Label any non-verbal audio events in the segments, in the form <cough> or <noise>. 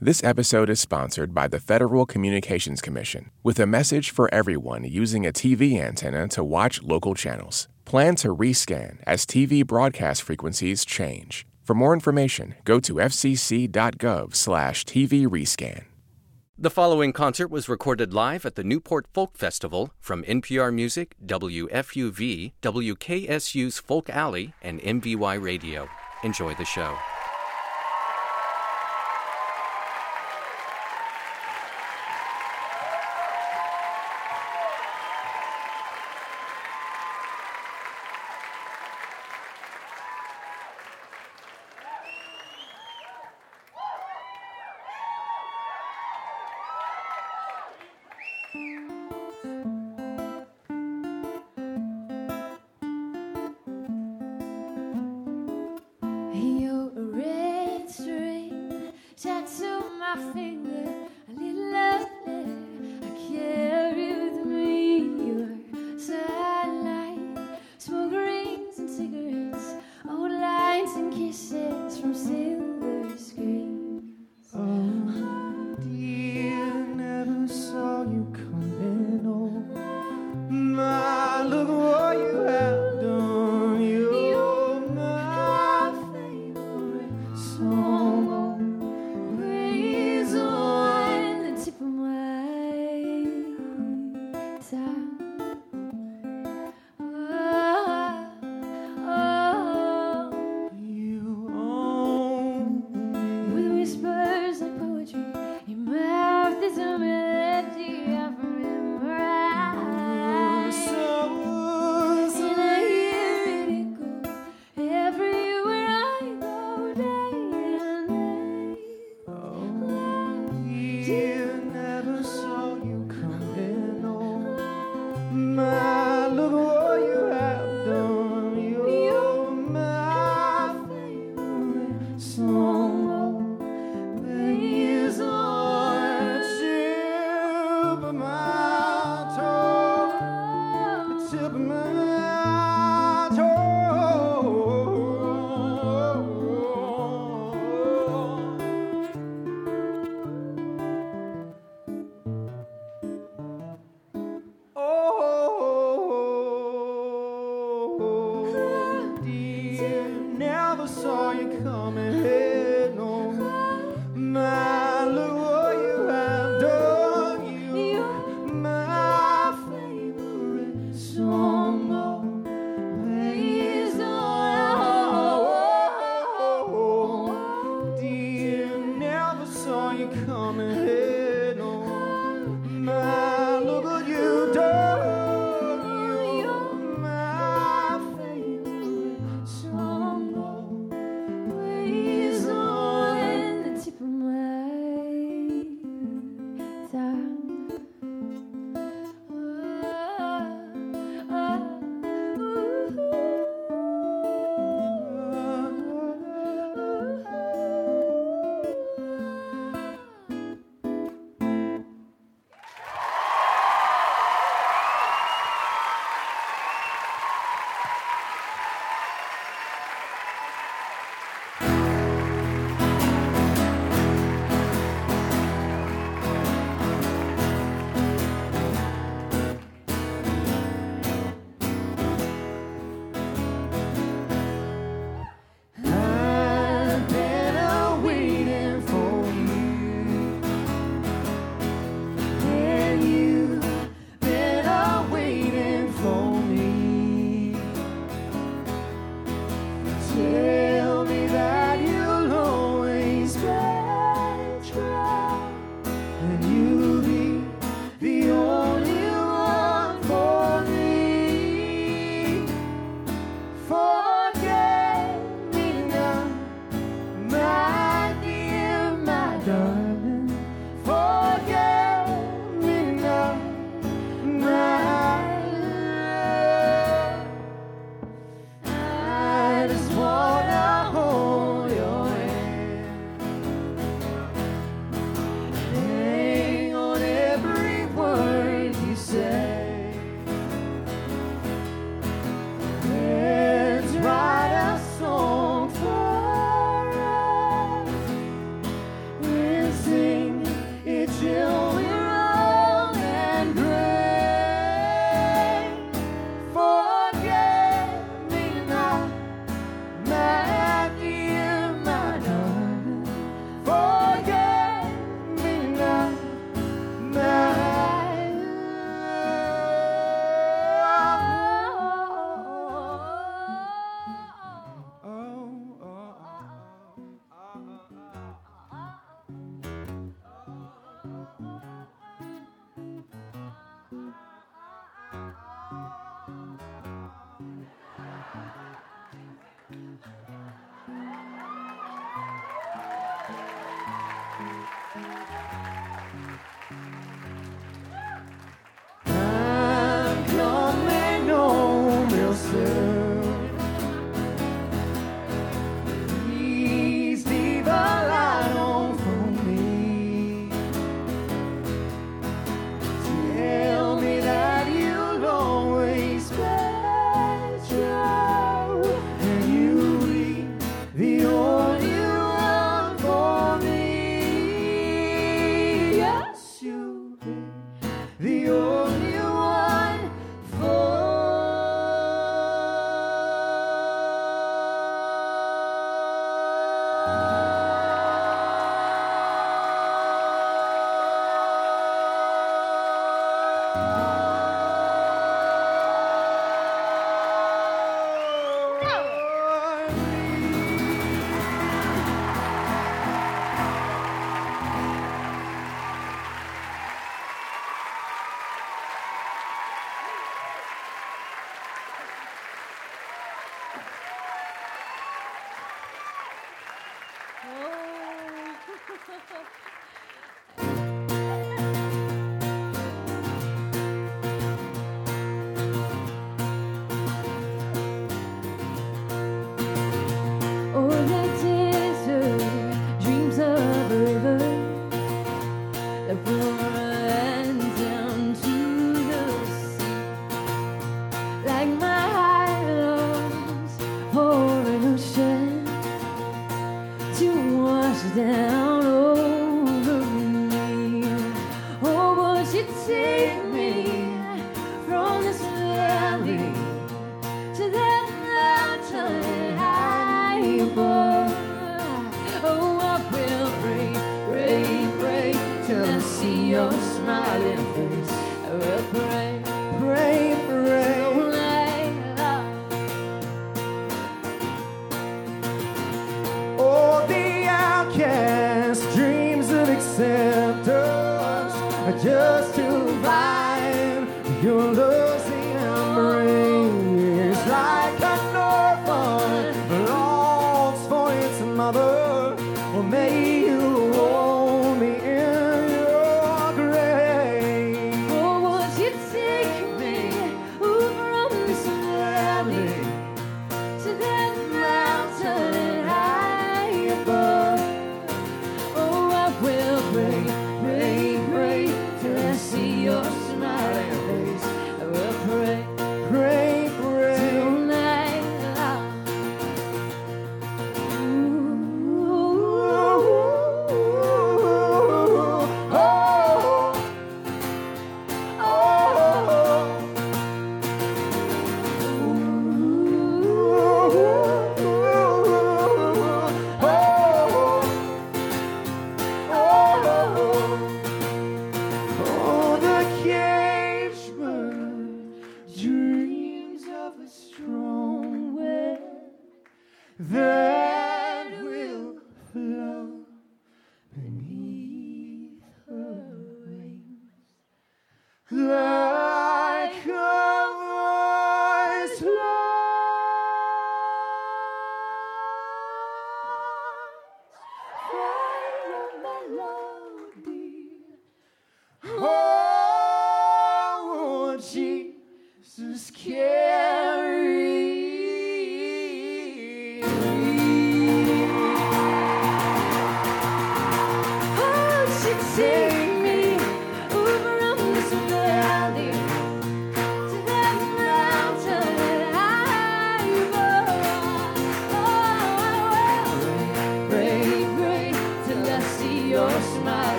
This episode is sponsored by the Federal Communications Commission with a message for everyone using a TV antenna to watch local channels. Plan to rescan as TV broadcast frequencies change. For more information, go to fcc.gov/tv rescan. The following concert was recorded live at the Newport Folk Festival from NPR Music, WFUV, WKSU's Folk Alley, and MVY Radio. Enjoy the show.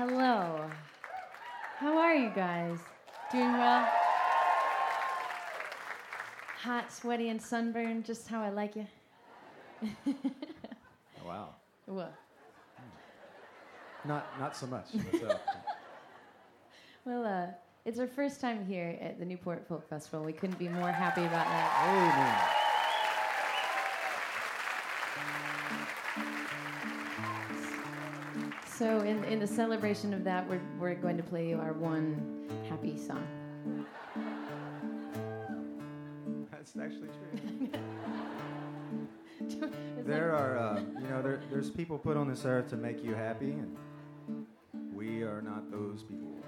Hello. How are you guys? Doing well? Hot, sweaty, and sunburned, just how I like you. Oh, wow. What? Not not so much. What's? <laughs> Well, uh, it's our first time here at the Newport Folk Festival. We couldn't be more happy about that. Amen. So, in, in the celebration of that, we're, we're going to play you our one happy song. That's actually true. <laughs> There are, uh, you know, there, there's people put on this earth to make you happy, and we are not those people.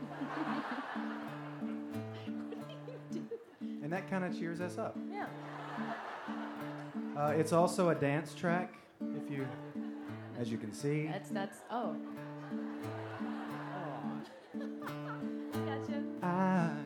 and that kind of cheers us up. yeah. Uh, it's also a dance track, if you, as you can see. That's, that's, oh. Gotcha.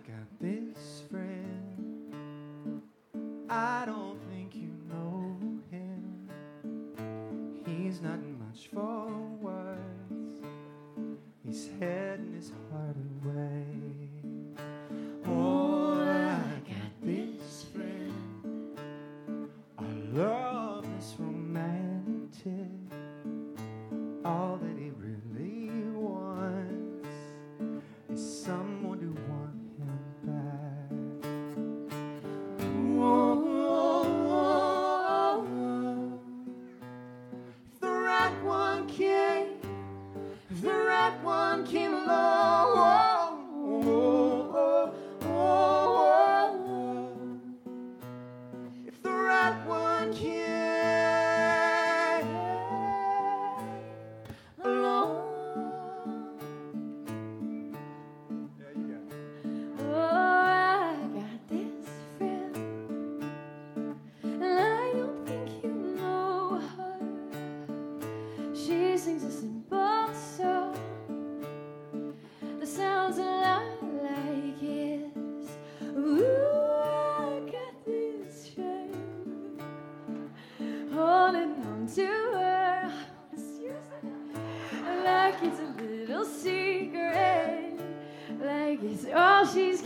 All she's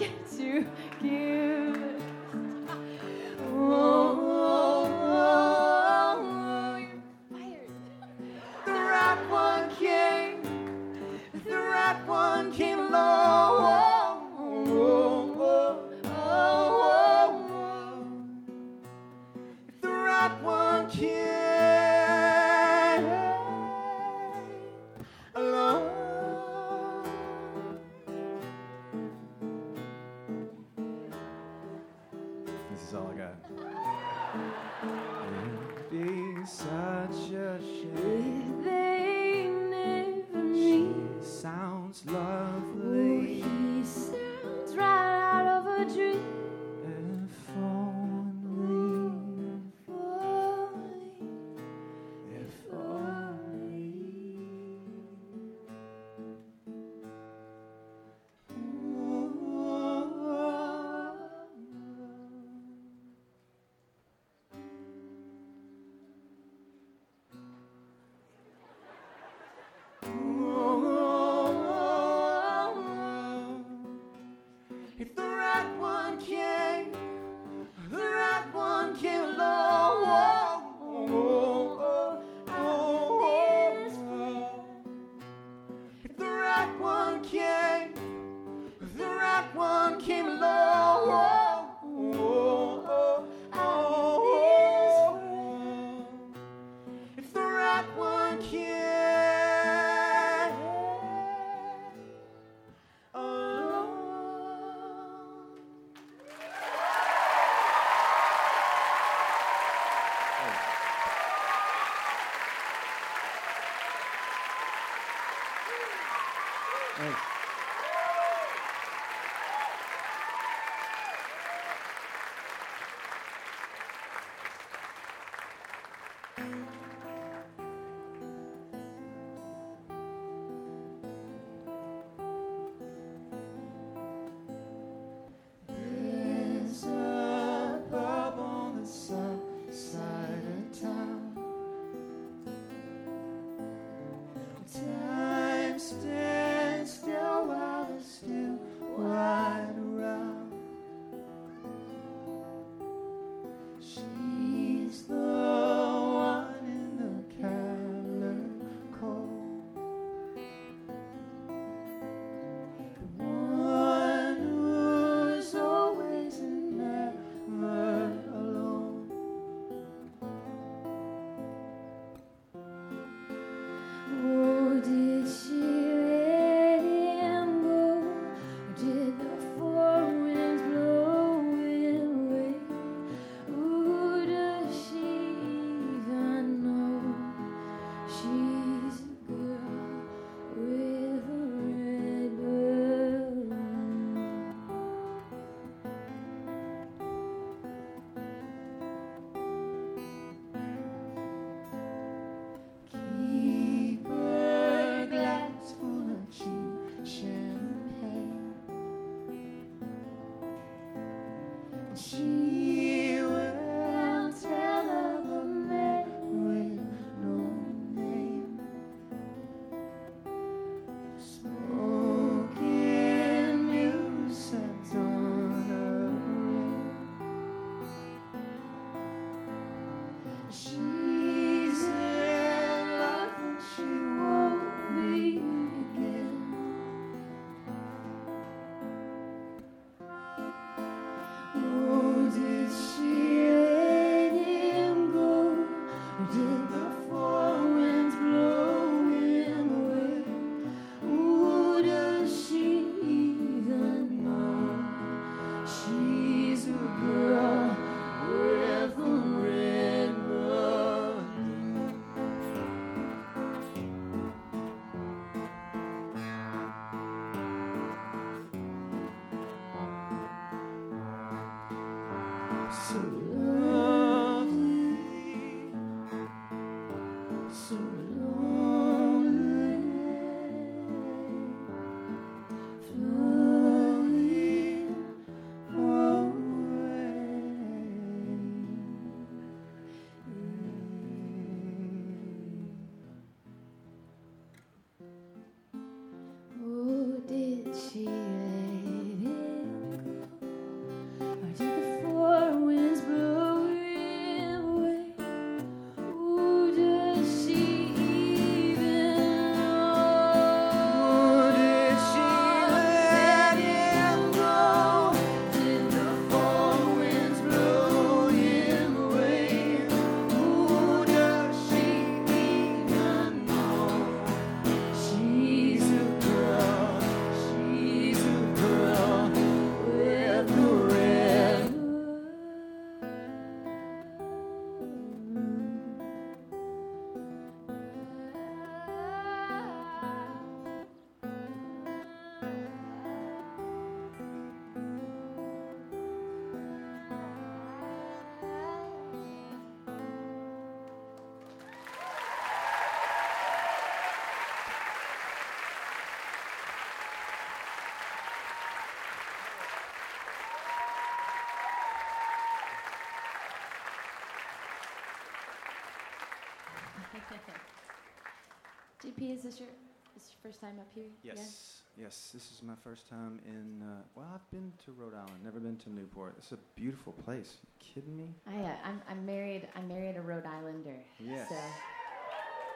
Is this your, is this your first time up here? Yeah? Yes, yes. This is my first time in. Uh, well, I've been to Rhode Island, never been to Newport. It's a beautiful place. You kidding me? I, uh, I'm, I'm married. I married a Rhode Islander. Yes. So,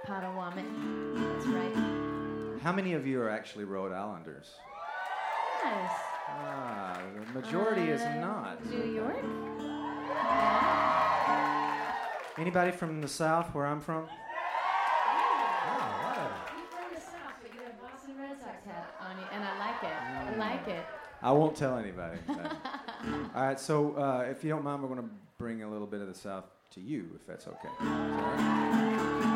Potawatomi. That's right. How many of you are actually Rhode Islanders? Nice. Ah, the majority is Uh, not. New York. Anybody from the South, where I'm from? You're from the South, but you have Boston Red Sox hat on you, and I like it. I like it. I won't tell anybody. <laughs> All right, so uh, if you don't mind, we're going to bring a little bit of the South to you, if that's okay.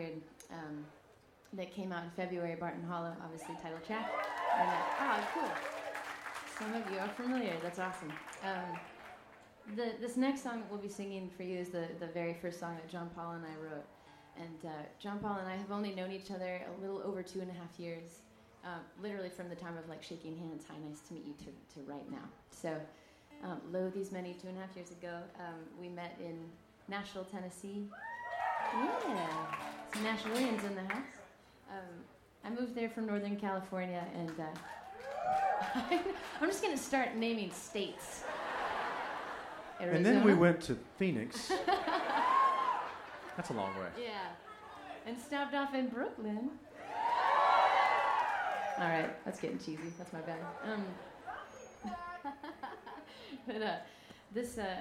Record um, that came out in February. Barton Hollow, obviously title track. And, uh, oh, cool. Some of you are familiar. That's awesome. Um, the, this next song that we'll be singing for you is the, the very first song that John Paul and I wrote. And uh, John Paul and I have only known each other a little over two and a half years, uh, literally from the time of like shaking hands, hi, nice to meet you, to, to right now. So, um, lo, these many two and a half years ago, um, we met in Nashville, Tennessee. Yeah, some Nashvillians in the house. Um, I moved there from Northern California, and uh, <laughs> I'm just gonna start naming states. And then we went to Phoenix. <laughs> That's a long way. Yeah. And stopped off in Brooklyn. All right, that's getting cheesy. That's my bad. Um, <laughs> but uh, this uh,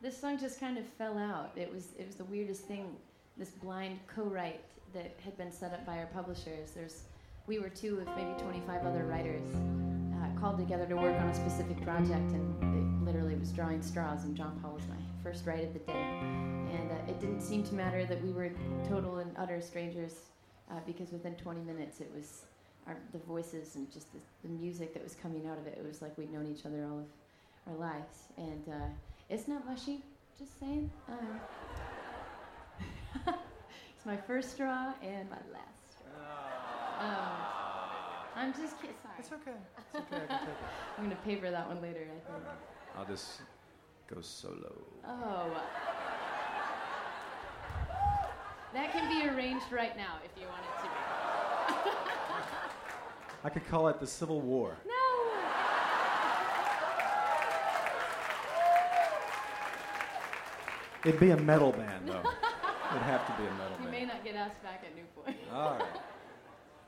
this song just kind of fell out. It was it was the weirdest thing. This blind co-write that had been set up by our publishers. There's we were two of maybe 25 other writers uh, called together to work on a specific project, and it literally was drawing straws. And John Paul was my first write of the day and uh, it didn't seem to matter that we were total and utter strangers uh, because within 20 minutes it was our, the voices and just the, the music that was coming out of it. It was like we'd known each other all of our lives, and uh, it's not mushy. Just saying. It's my first straw and my last straw. Um, I'm just kidding. Sorry. It's okay. It's okay. I can take it. <laughs> I'm gonna paper that one later. I think. I'll just go solo. Oh. That can be arranged right now if you want it to be. <laughs> I could call it the Civil War. No! It'd be a metal band, though. <laughs> It'd have to be a metal You may not get asked back at Newport. All right.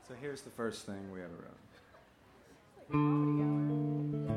So here's the first thing we ever wrote. Oh,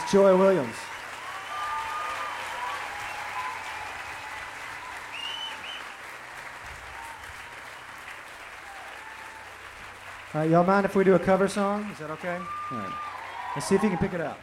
It's Joy Williams. All right, y'all mind if we do a cover song? Is that okay? All right. Let's see if you can pick it up.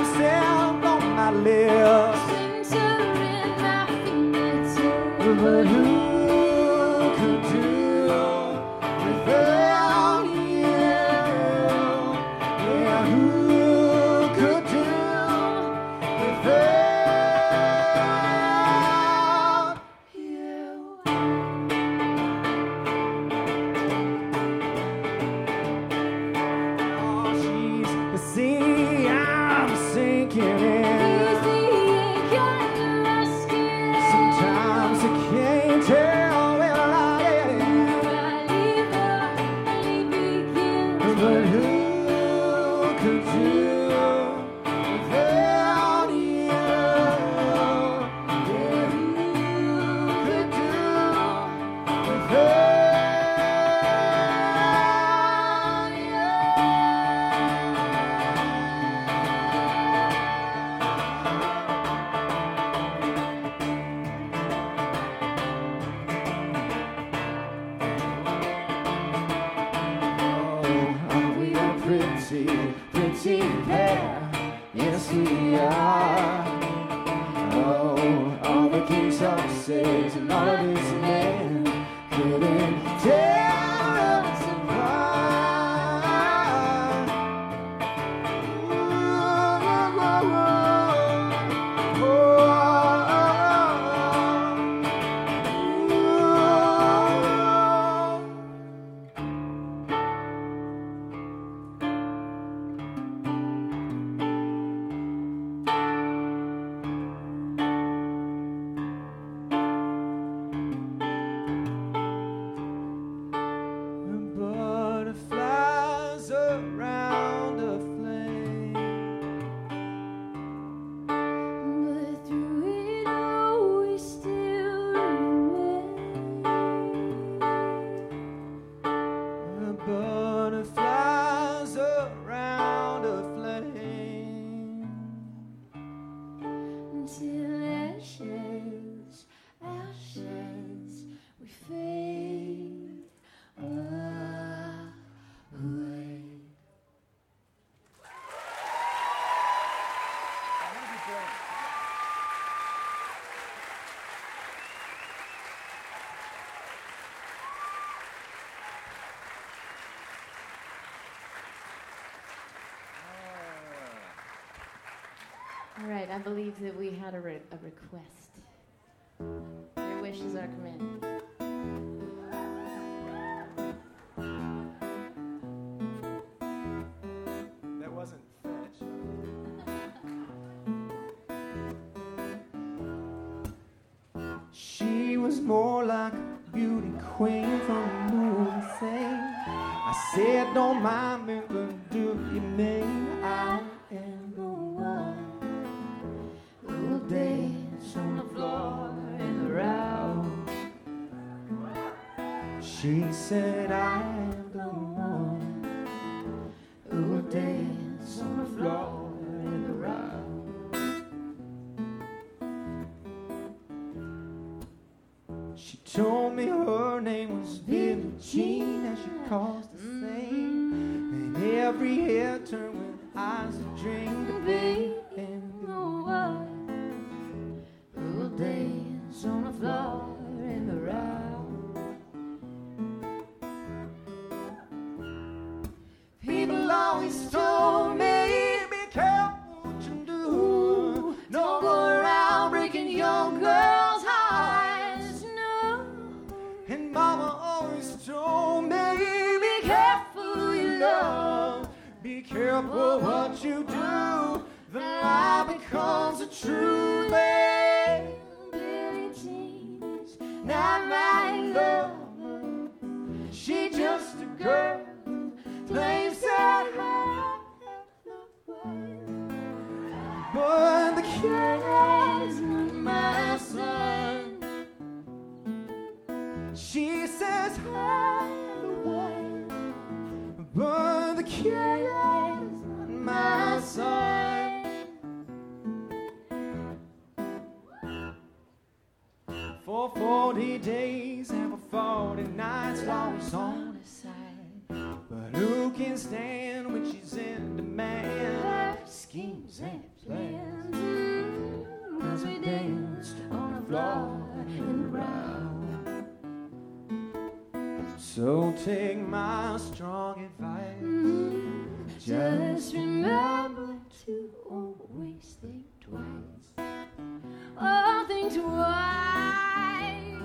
myself on my lips. Winter in my fingertips. Mm-hmm. All right, I believe that we had a, re a request. Your wish is our command. That wasn't fetch. she was more like a beauty queen from the moon. Say, I said, don't mind She told me her name was Billie Jean, and she calls the same. Mm-hmm. And every hair turned with eyes of dream. Twice.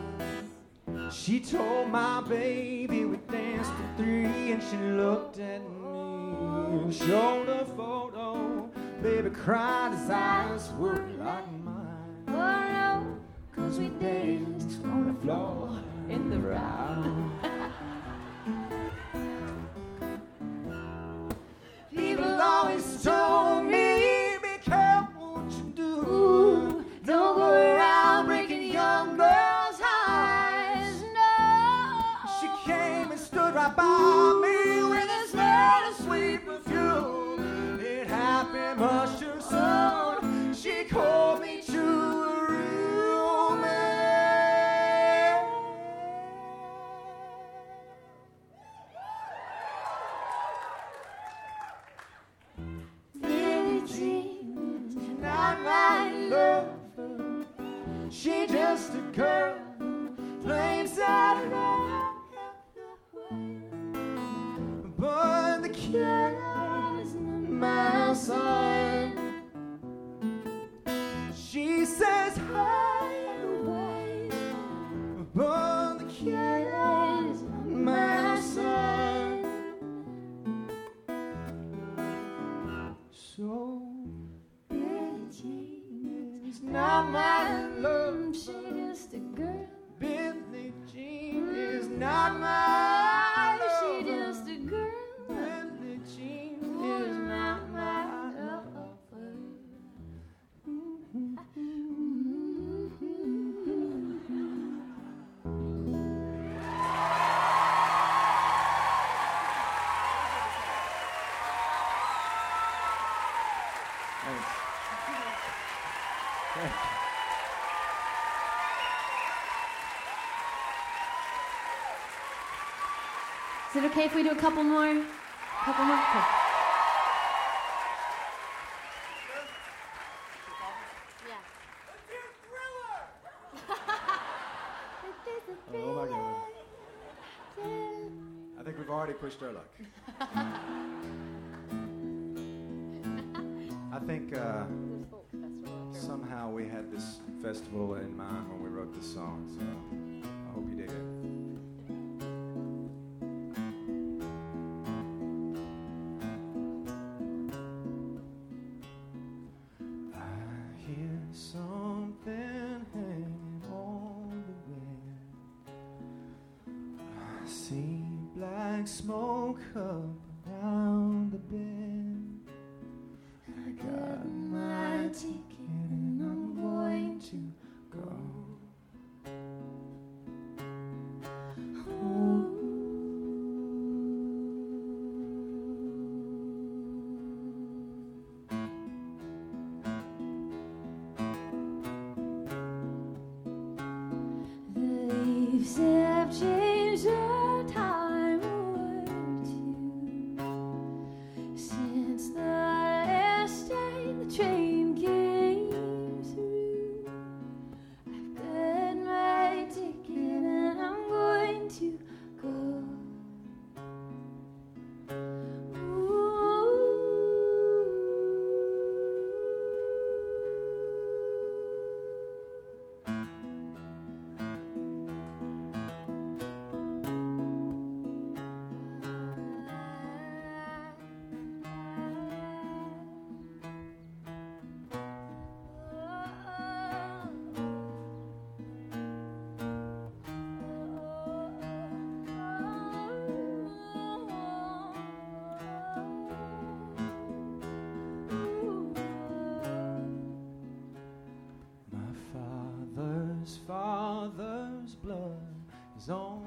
She told my baby we danced for three, and she looked at me and showed a photo. Baby cried, his eyes were like mine. Oh no, cause we danced on the floor in the round. it okay if we do a couple more? A couple more? Okay. Yeah. oh my God. I think we've already pushed our luck. <laughs> I think uh, somehow we had this festival in mind when we wrote this song. So. like smoke is on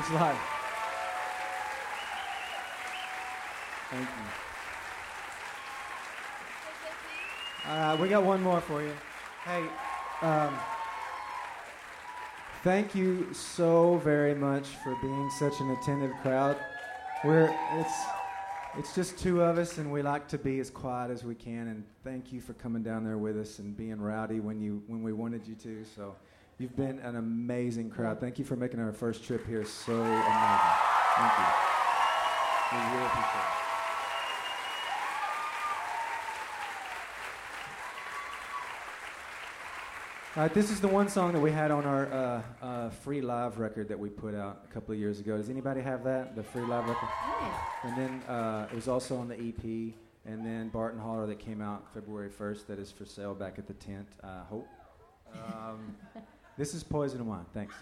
Thanks a lot. Thank you. Right, we got one more for you. Hey, um, thank you so very much for being such an attentive crowd. We're it's it's just two of us, and we like to be as quiet as we can. And thank you for coming down there with us and being rowdy when you when we wanted you to. So you've been an amazing crowd. Thank you for making our first trip here so amazing. Thank you. We really appreciate it. All right, this is the one song that we had on our uh, uh, free live record that we put out a couple of years ago. Does anybody have that, the free live record? Nice. And then uh, it was also on the EP, and then Barton Hollow that came out February 1st that is for sale back at the tent, uh, Hope. <laughs> Um, this is Poison and Wine. Thanks.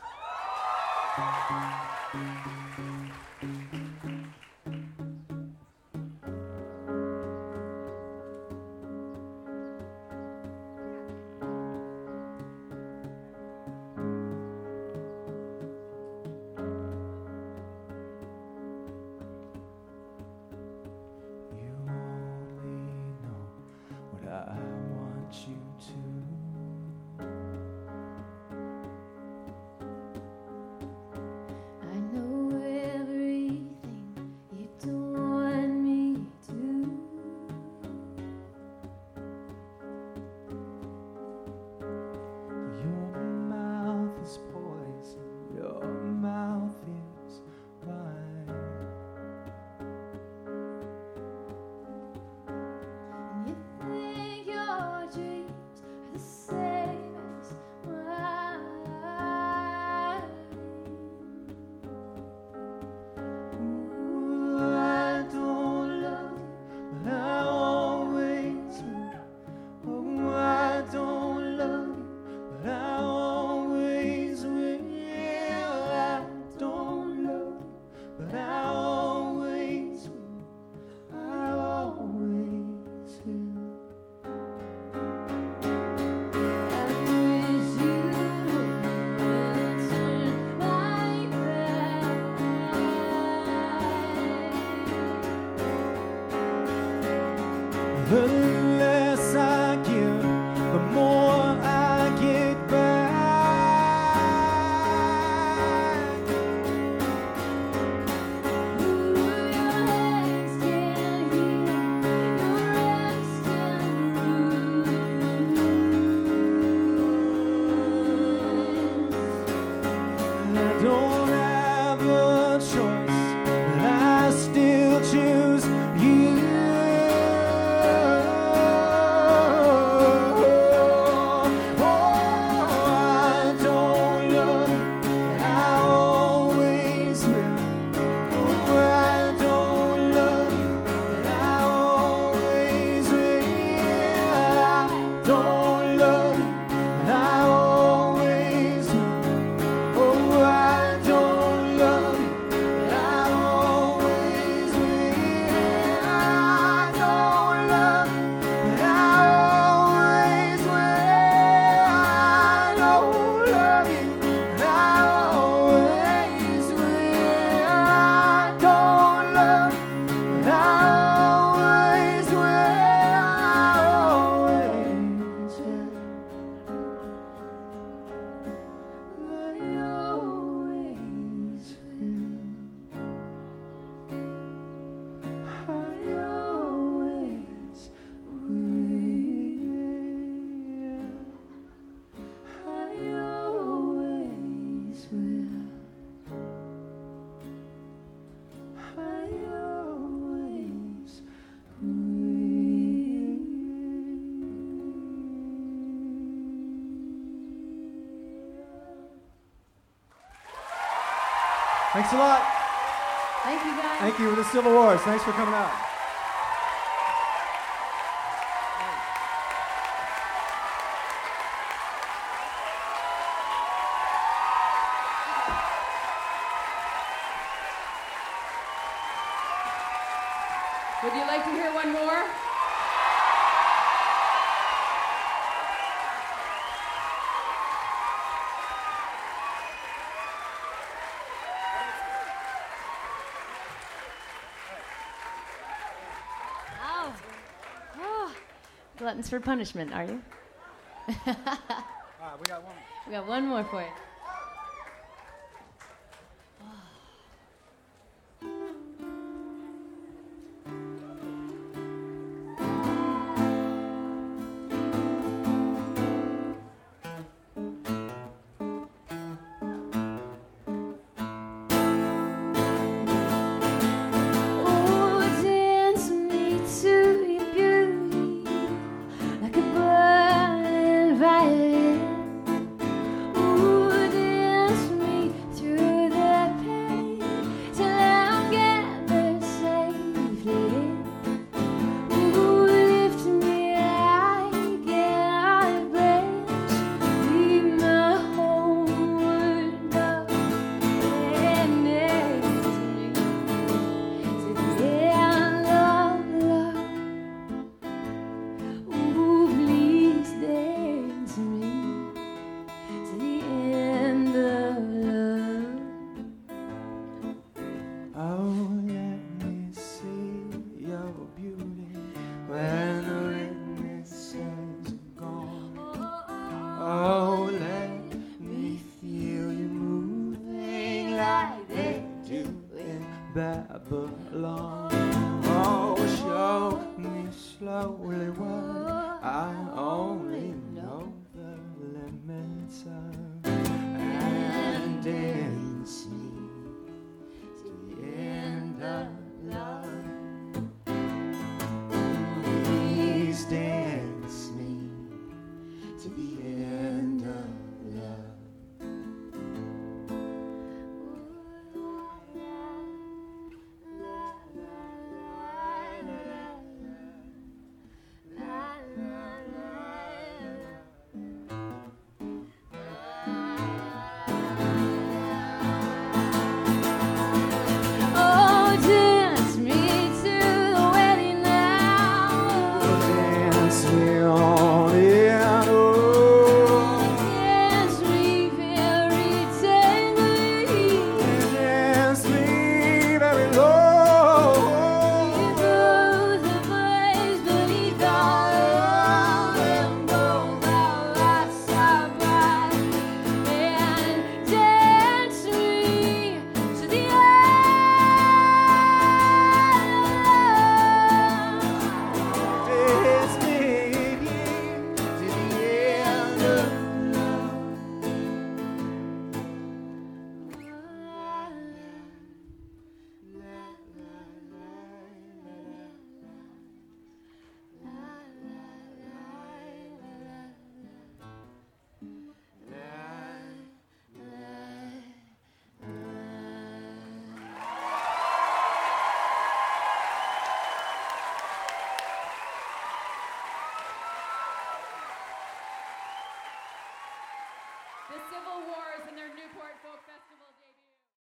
Thanks a lot. Thank you, guys. Thank you. We're the Civil Wars. Thanks for coming out. gluttons for punishment, are you? <laughs> right, we, got we got one more for you.